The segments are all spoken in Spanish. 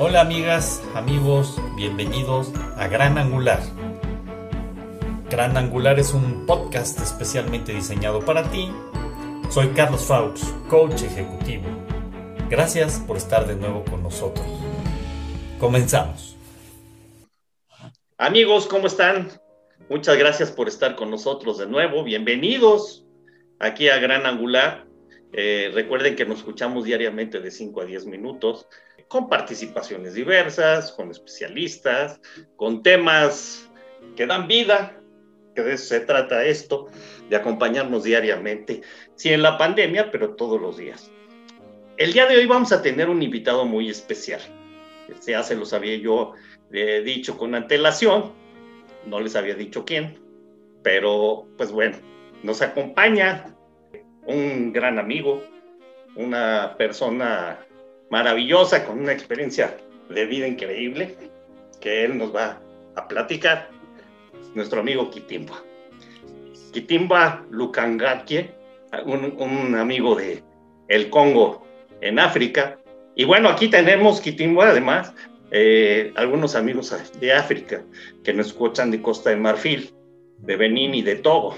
Hola amigas, amigos, bienvenidos a Gran Angular. Gran Angular es un podcast especialmente diseñado para ti. Soy Carlos Faux, coach ejecutivo. Gracias por estar de nuevo con nosotros. Comenzamos. Amigos, ¿cómo están? Muchas gracias por estar con nosotros de nuevo. Bienvenidos aquí a Gran Angular. Eh, recuerden que nos escuchamos diariamente de 5 a 10 minutos con participaciones diversas, con especialistas, con temas que dan vida, que de eso se trata esto, de acompañarnos diariamente, sí en la pandemia, pero todos los días. El día de hoy vamos a tener un invitado muy especial. Ya se los había yo eh, dicho con antelación, no les había dicho quién, pero pues bueno, nos acompaña un gran amigo, una persona maravillosa, con una experiencia de vida increíble, que él nos va a platicar, nuestro amigo Kitimba. Kitimba Lukangakye, un, amigo de el Congo en África. Y bueno, aquí tenemos Kitimba, además, eh, algunos amigos de África que nos escuchan de Costa de Marfil, de Benín y de Togo.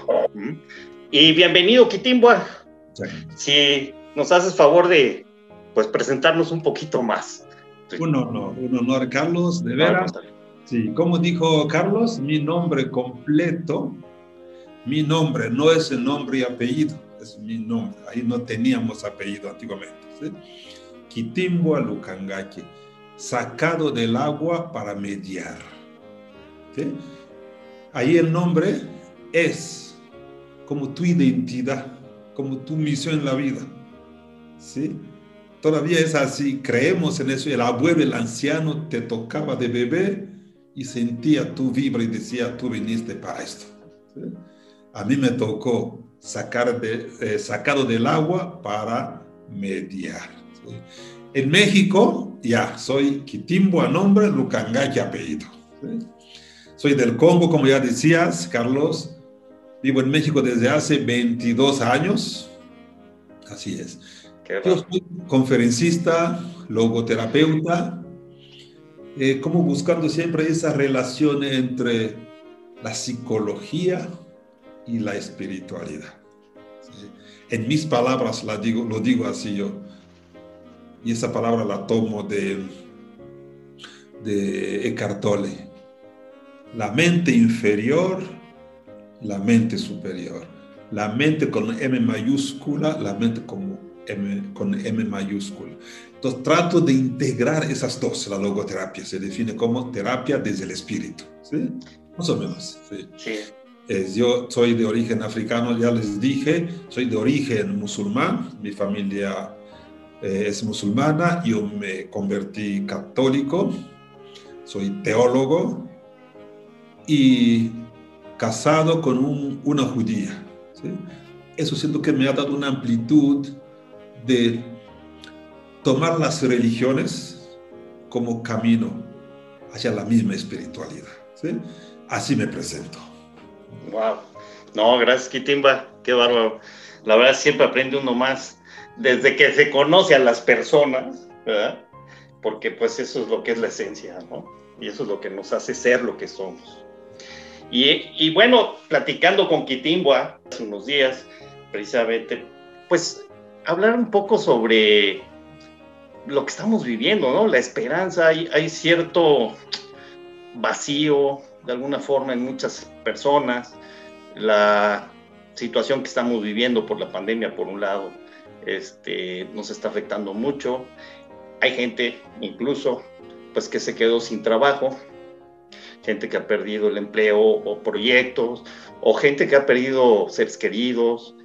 Y bienvenido, Kitimba. Si nos haces favor de pues presentarnos un poquito más. Un honor, un honor, Carlos, de veras. Sí, como dijo Carlos, mi nombre completo, mi nombre no es el nombre y apellido, es mi nombre. Ahí no teníamos apellido antiguamente. ¿sí? Kitimbo Lukangaki, sacado del agua para mediar. ¿sí? Ahí el nombre es como tu identidad, como tu misión en la vida. ¿sí? Todavía es así, creemos en eso. El abuelo, el anciano, te tocaba de bebé y sentía tu vibra y decía, tú viniste para esto. A mí me tocó sacar de, eh, sacado del agua para mediar. En México, ya, soy Quitimbo a nombre, Lucangay apellido. Soy del Congo, como ya decías, Carlos. Vivo en México desde hace 22 años. Así es. Yo soy conferencista, logoterapeuta, eh, como buscando siempre esa relación entre la psicología y la espiritualidad. En mis palabras la digo, lo digo así yo, y esa palabra la tomo de, de Eckhart Tolle. La mente inferior, la mente superior. La mente con M mayúscula, la mente como con M mayúscula. Entonces trato de integrar esas dos. La logoterapia se define como terapia desde el espíritu. ¿sí? Más o menos. ¿sí? yo soy de origen africano, ya les dije, soy de origen musulmán, mi familia eh, es musulmana, yo me convertí católico, soy teólogo y casado con un, una judía. ¿sí? Eso siento que me ha dado una amplitud de tomar las religiones como camino hacia la misma espiritualidad. ¿sí? Así me presento. Wow. No, gracias, Kitimba. Qué bárbaro. La verdad, siempre aprende uno más desde que se conoce a las personas, ¿verdad? Porque pues eso es lo que es la esencia, ¿no? Y eso es lo que nos hace ser lo que somos. Y, bueno, platicando con Kitimba hace unos días, precisamente, pues hablar un poco sobre lo que estamos viviendo, ¿no? La esperanza, hay, hay cierto vacío de alguna forma en muchas personas, la situación que estamos viviendo por la pandemia, por un lado, este, nos está afectando mucho. Hay gente incluso pues que se quedó sin trabajo, gente que ha perdido el empleo o proyectos, o gente que ha perdido seres queridos.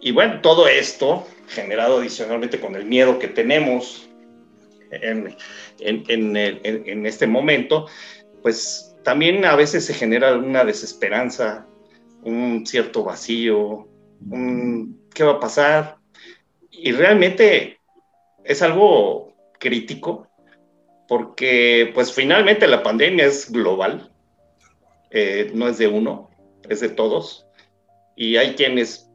Y bueno, todo esto generado adicionalmente con el miedo que tenemos en, en, este momento, pues también a veces se genera una desesperanza, un cierto vacío, un qué va a pasar. Y realmente es algo crítico porque pues finalmente la pandemia es global, eh, no es de uno, es de todos. Y hay quienes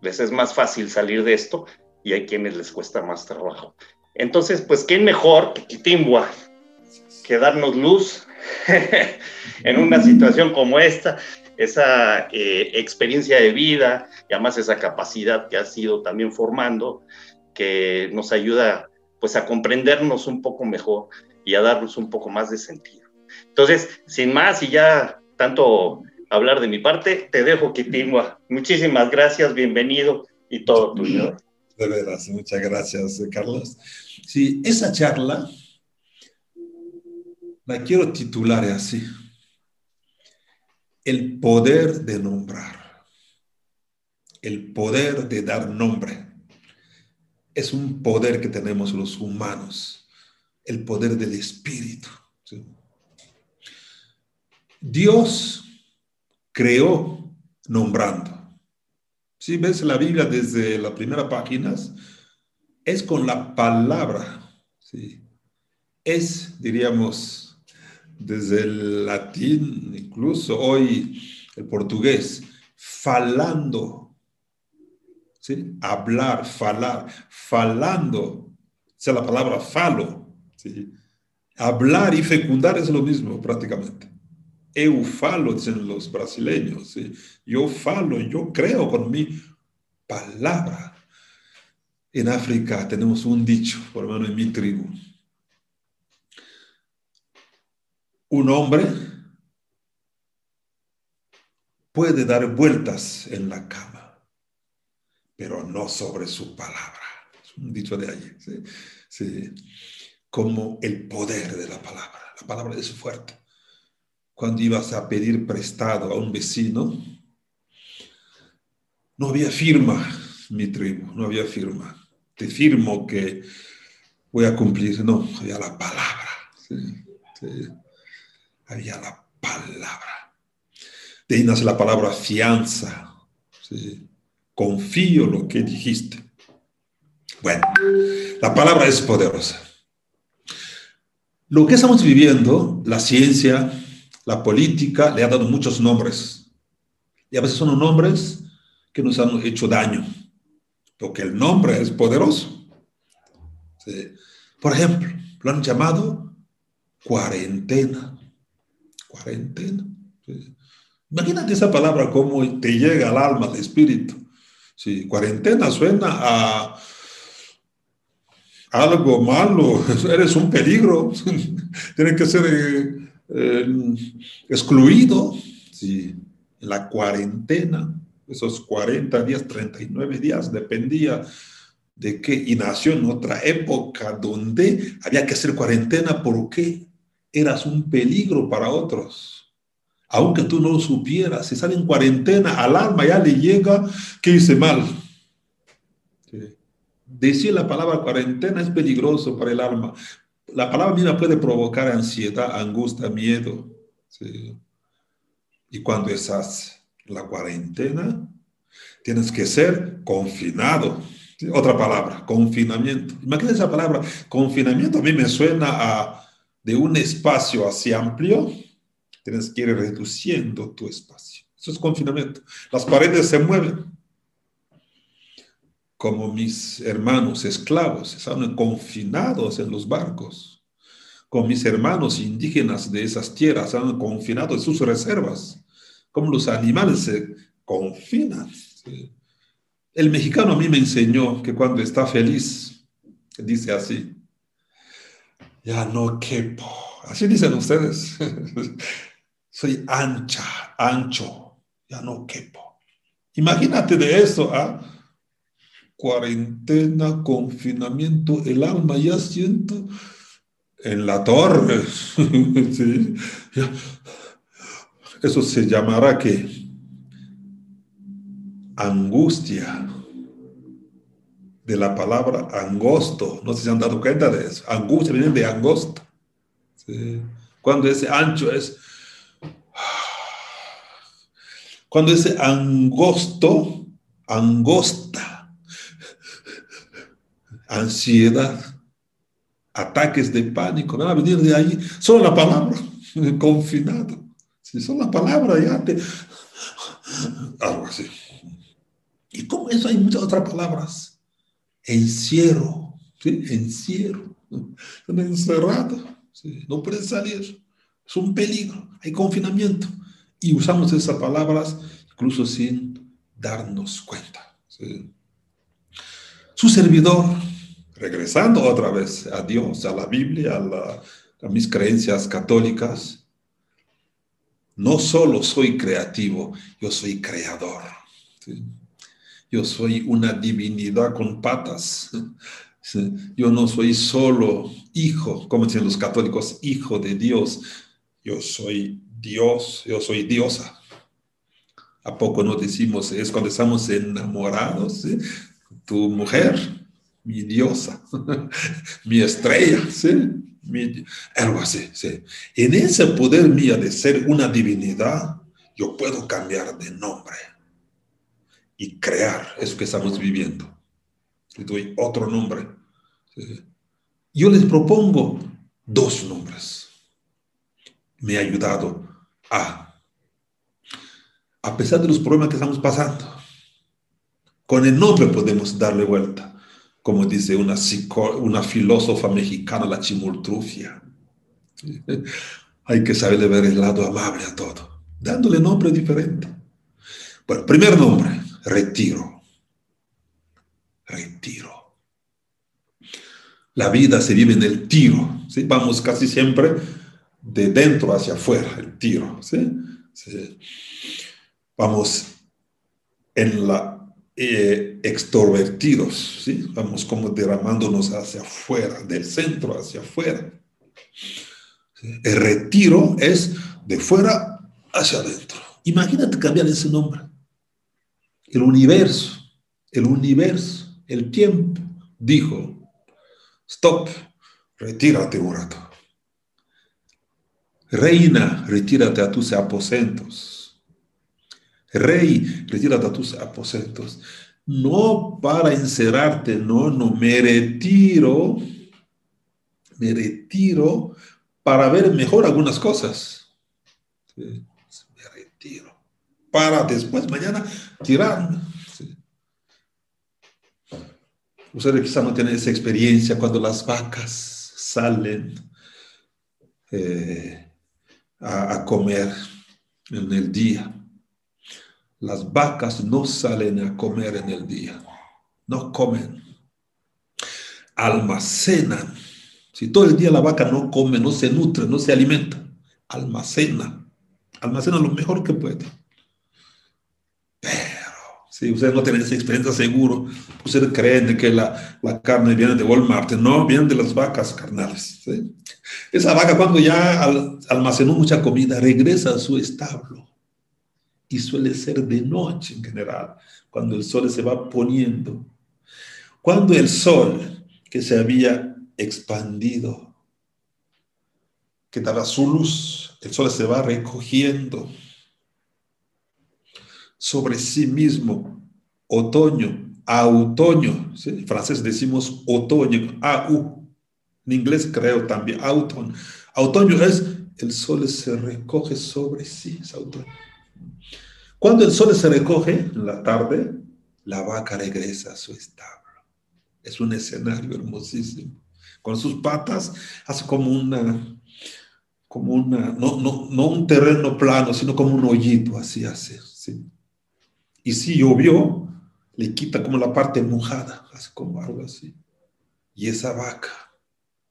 les es más fácil salir de esto y hay quienes les cuesta más trabajo. Entonces, pues, ¿quién mejor que Kitimbua que darnos luz en una situación como esta, esa eh, experiencia de vida y además esa capacidad que ha sido también formando, que nos ayuda pues a comprendernos un poco mejor y a darnos un poco más de sentido. Entonces, sin más y ya tanto hablar de mi parte, te dejo, Kitingua. Muchísimas gracias, bienvenido y todo tuyo. De veras, muchas gracias, Carlos. Sí, esa charla la quiero titular así. El poder de nombrar. El poder de dar nombre. Es un poder que tenemos los humanos. El poder del espíritu. Dios creó nombrando. Si ves la Biblia desde las primeras páginas, es con la palabra. ¿sí? Es, diríamos, desde el latín, incluso hoy el portugués, falando. ¿sí? Hablar, falar, falando. O sea, la palabra falo. ¿Sí? Hablar y fecundar es lo mismo prácticamente. Eu falo, dicen los brasileños. Yo falo, yo creo con mi palabra. En África tenemos un dicho, por lo menos en mi tribu. Un hombre puede dar vueltas en la cama, pero no sobre su palabra. Es un dicho de allí. ¿sí? Como el poder de la palabra. La palabra es fuerte cuando ibas a pedir prestado a un vecino, no había firma, mi tribu, no había firma. Te firmo que voy a cumplir, no, había la palabra. Había la palabra. De nace la palabra fianza. Confío lo que dijiste. Bueno, la palabra es poderosa. Lo que estamos viviendo, la ciencia, la política le ha dado muchos nombres. Y a veces son nombres que nos han hecho daño, porque el nombre es poderoso. Por ejemplo, lo han llamado cuarentena. Cuarentena. Imagínate esa palabra cómo te llega al alma, al espíritu. Sí, cuarentena suena a algo malo, eres un peligro, tiene que ser eh, eh, excluido, sí, la cuarentena, esos 40 días, 39 días, dependía de qué, y nació en otra época donde había que hacer cuarentena porque eras un peligro para otros. Aunque tú no lo supieras, si sale en cuarentena, al alma ya le llega que hice mal. Decir la palabra cuarentena es peligroso para el alma, la palabra misma puede provocar ansiedad, angustia, miedo. Y cuando estás en la cuarentena, tienes que ser confinado. Otra palabra, confinamiento. Imagínate esa palabra, confinamiento a mí me suena a de un espacio así amplio, tienes que ir reduciendo tu espacio. Eso es confinamiento. Las paredes se mueven. Como mis hermanos esclavos, estaban confinados en los barcos. Como mis hermanos indígenas de esas tierras, estaban confinados en sus reservas. Como los animales se confinan. El mexicano a mí me enseñó que cuando está feliz, dice así, ya no quepo. Así dicen ustedes. Soy ancha, ancho, ya no quepo. Imagínate de eso, ¿ah? Cuarentena, confinamiento, el alma ya siento en la torre. Eso se llamará que angustia de la palabra angosto. No sé si se han dado cuenta de eso. Angustia viene de angosto. Cuando ese ancho es... Cuando ese angosto, angosta, ansiedad, ataques de pánico, van a venir de ahí. Solo la palabra, confinado. Si son la palabra, ya te... Algo así. Y como eso hay muchas otras palabras. Encierro, ¿sí? Encierro. Encerrado. no puedes salir, es un peligro, hay confinamiento. Y usamos esas palabras incluso sin darnos cuenta. Su servidor, regresando otra vez a Dios, a la Biblia, a, mis creencias católicas, no solo soy creativo, yo soy creador. Yo soy una divinidad con patas. Yo no soy solo hijo, como dicen los católicos, hijo de Dios. Yo soy Dios, yo soy diosa. ¿A poco no decimos? Es cuando estamos enamorados. Tu mujer, mi diosa, mi estrella, ¿sí? algo así, ¿sí? En ese poder mío de ser una divinidad, yo puedo cambiar de nombre y crear eso que estamos viviendo. Le doy otro nombre. Yo les propongo dos nombres. Me ha ayudado a, a pesar de los problemas que estamos pasando, con el nombre podemos darle vuelta, como dice una, filósofa mexicana, la chimultrufia. Hay que saberle ver el lado amable a todo, dándole nombre diferente. Bueno, primer nombre, retiro. Retiro. La vida se vive en el tiro. ¿sí? Vamos casi siempre de dentro hacia afuera, el tiro. ¿sí? Vamos en la eh, extrovertidos, ¿sí? vamos como derramándonos hacia afuera, del centro hacia afuera. El retiro es de fuera hacia adentro. Imagínate cambiar ese nombre el universo, el universo, el tiempo, dijo, stop, retírate un rato. Reina, retírate a tus aposentos. Rey, retírate a tus aposentos. No para encerrarte, no, no, me retiro, me retiro para ver mejor algunas cosas. Me retiro para después, mañana, tirarme. Ustedes quizá no tienen esa experiencia cuando las vacas salen eh, a, comer en el día. Las vacas no salen a comer en el día, no comen, almacenan. Si todo el día la vaca no come, no se nutre, no se alimenta, almacena, almacena lo mejor que puede si ustedes no tienen esa experiencia, seguro, ustedes creen que la, la, carne viene de Walmart. No, viene de las vacas carnales. Esa vaca cuando ya almacenó mucha comida, regresa a su establo. Y suele ser de noche en general, cuando el sol se va poniendo. Cuando el sol que se había expandido, que daba su luz, el sol se va recogiendo sobre sí mismo. Otoño, a otoño. En francés decimos otoño, A-U. En inglés creo también, autumn. Otoño es el sol se recoge sobre sí, es otoño. Cuando el sol se recoge en la tarde, la vaca regresa a su establo. Es un escenario hermosísimo. Con sus patas hace como una, como una, no, no, no un terreno plano, sino como un hoyito, así hace. Y si llovió, le quita como la parte mojada, así como algo así. Y esa vaca,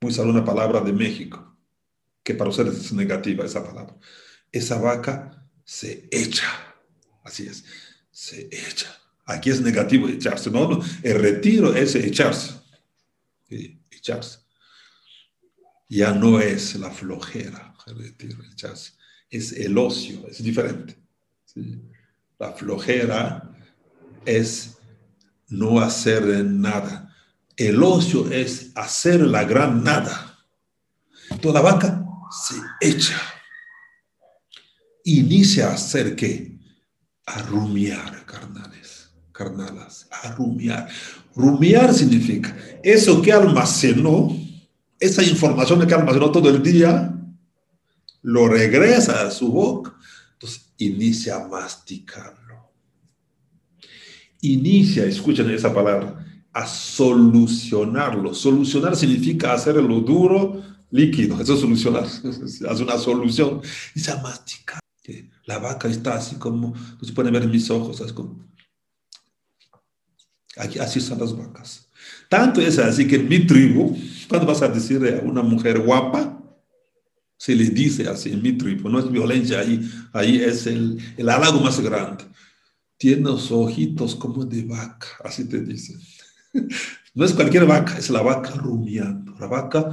muy usar una palabra de México, que para ustedes es negativa esa palabra. Esa vaca se echa, así es, se echa. Aquí es negativo echarse, no, no, el retiro es echarse, echarse. Ya no es la flojera, el retiro, echarse, es el ocio, es diferente. La flojera es no hacer nada. El ocio es hacer la gran nada. Toda vaca se echa. Inicia a hacer qué? A rumiar, carnales, carnalas, a rumiar. Rumiar significa eso que almacenó, esa información que almacenó todo el día, lo regresa a su boca entonces, inicia a masticarlo. Inicia, escuchen esa palabra, a solucionarlo. Solucionar significa hacerlo duro, líquido, eso es solucionar, es una solución. Y se La vaca está así como, no se puede ver mis ojos, así como, Aquí, así son las vacas. Tanto es así que en mi tribu, cuando vas a decirle a una mujer guapa, se le dice así en mi tribu, no es violencia, ahí, ahí es el, el halago más grande. Tiene los ojitos como de vaca, así te dicen. No es cualquier vaca, es la vaca rumiando, la vaca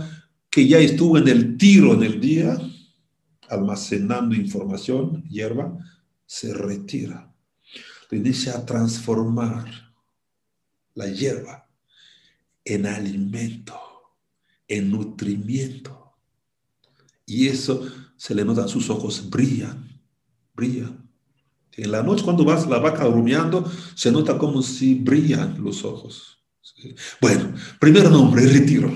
que ya estuvo en el tiro en el día, almacenando información, hierba, se retira. Inicia a transformar la hierba en alimento, en nutrimiento. Y eso se le nota, sus ojos brillan, brillan. En la noche cuando vas la vaca rumiando, se nota como si brillan los ojos. Bueno, primer nombre, retiro.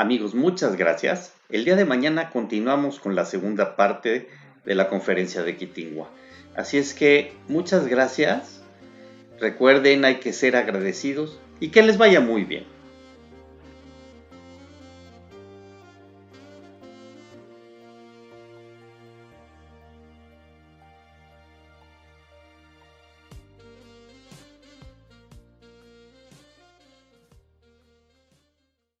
Amigos, muchas gracias. El día de mañana continuamos con la segunda parte de la conferencia de Quitingua. Así es que muchas gracias. Recuerden, hay que ser agradecidos y que les vaya muy bien.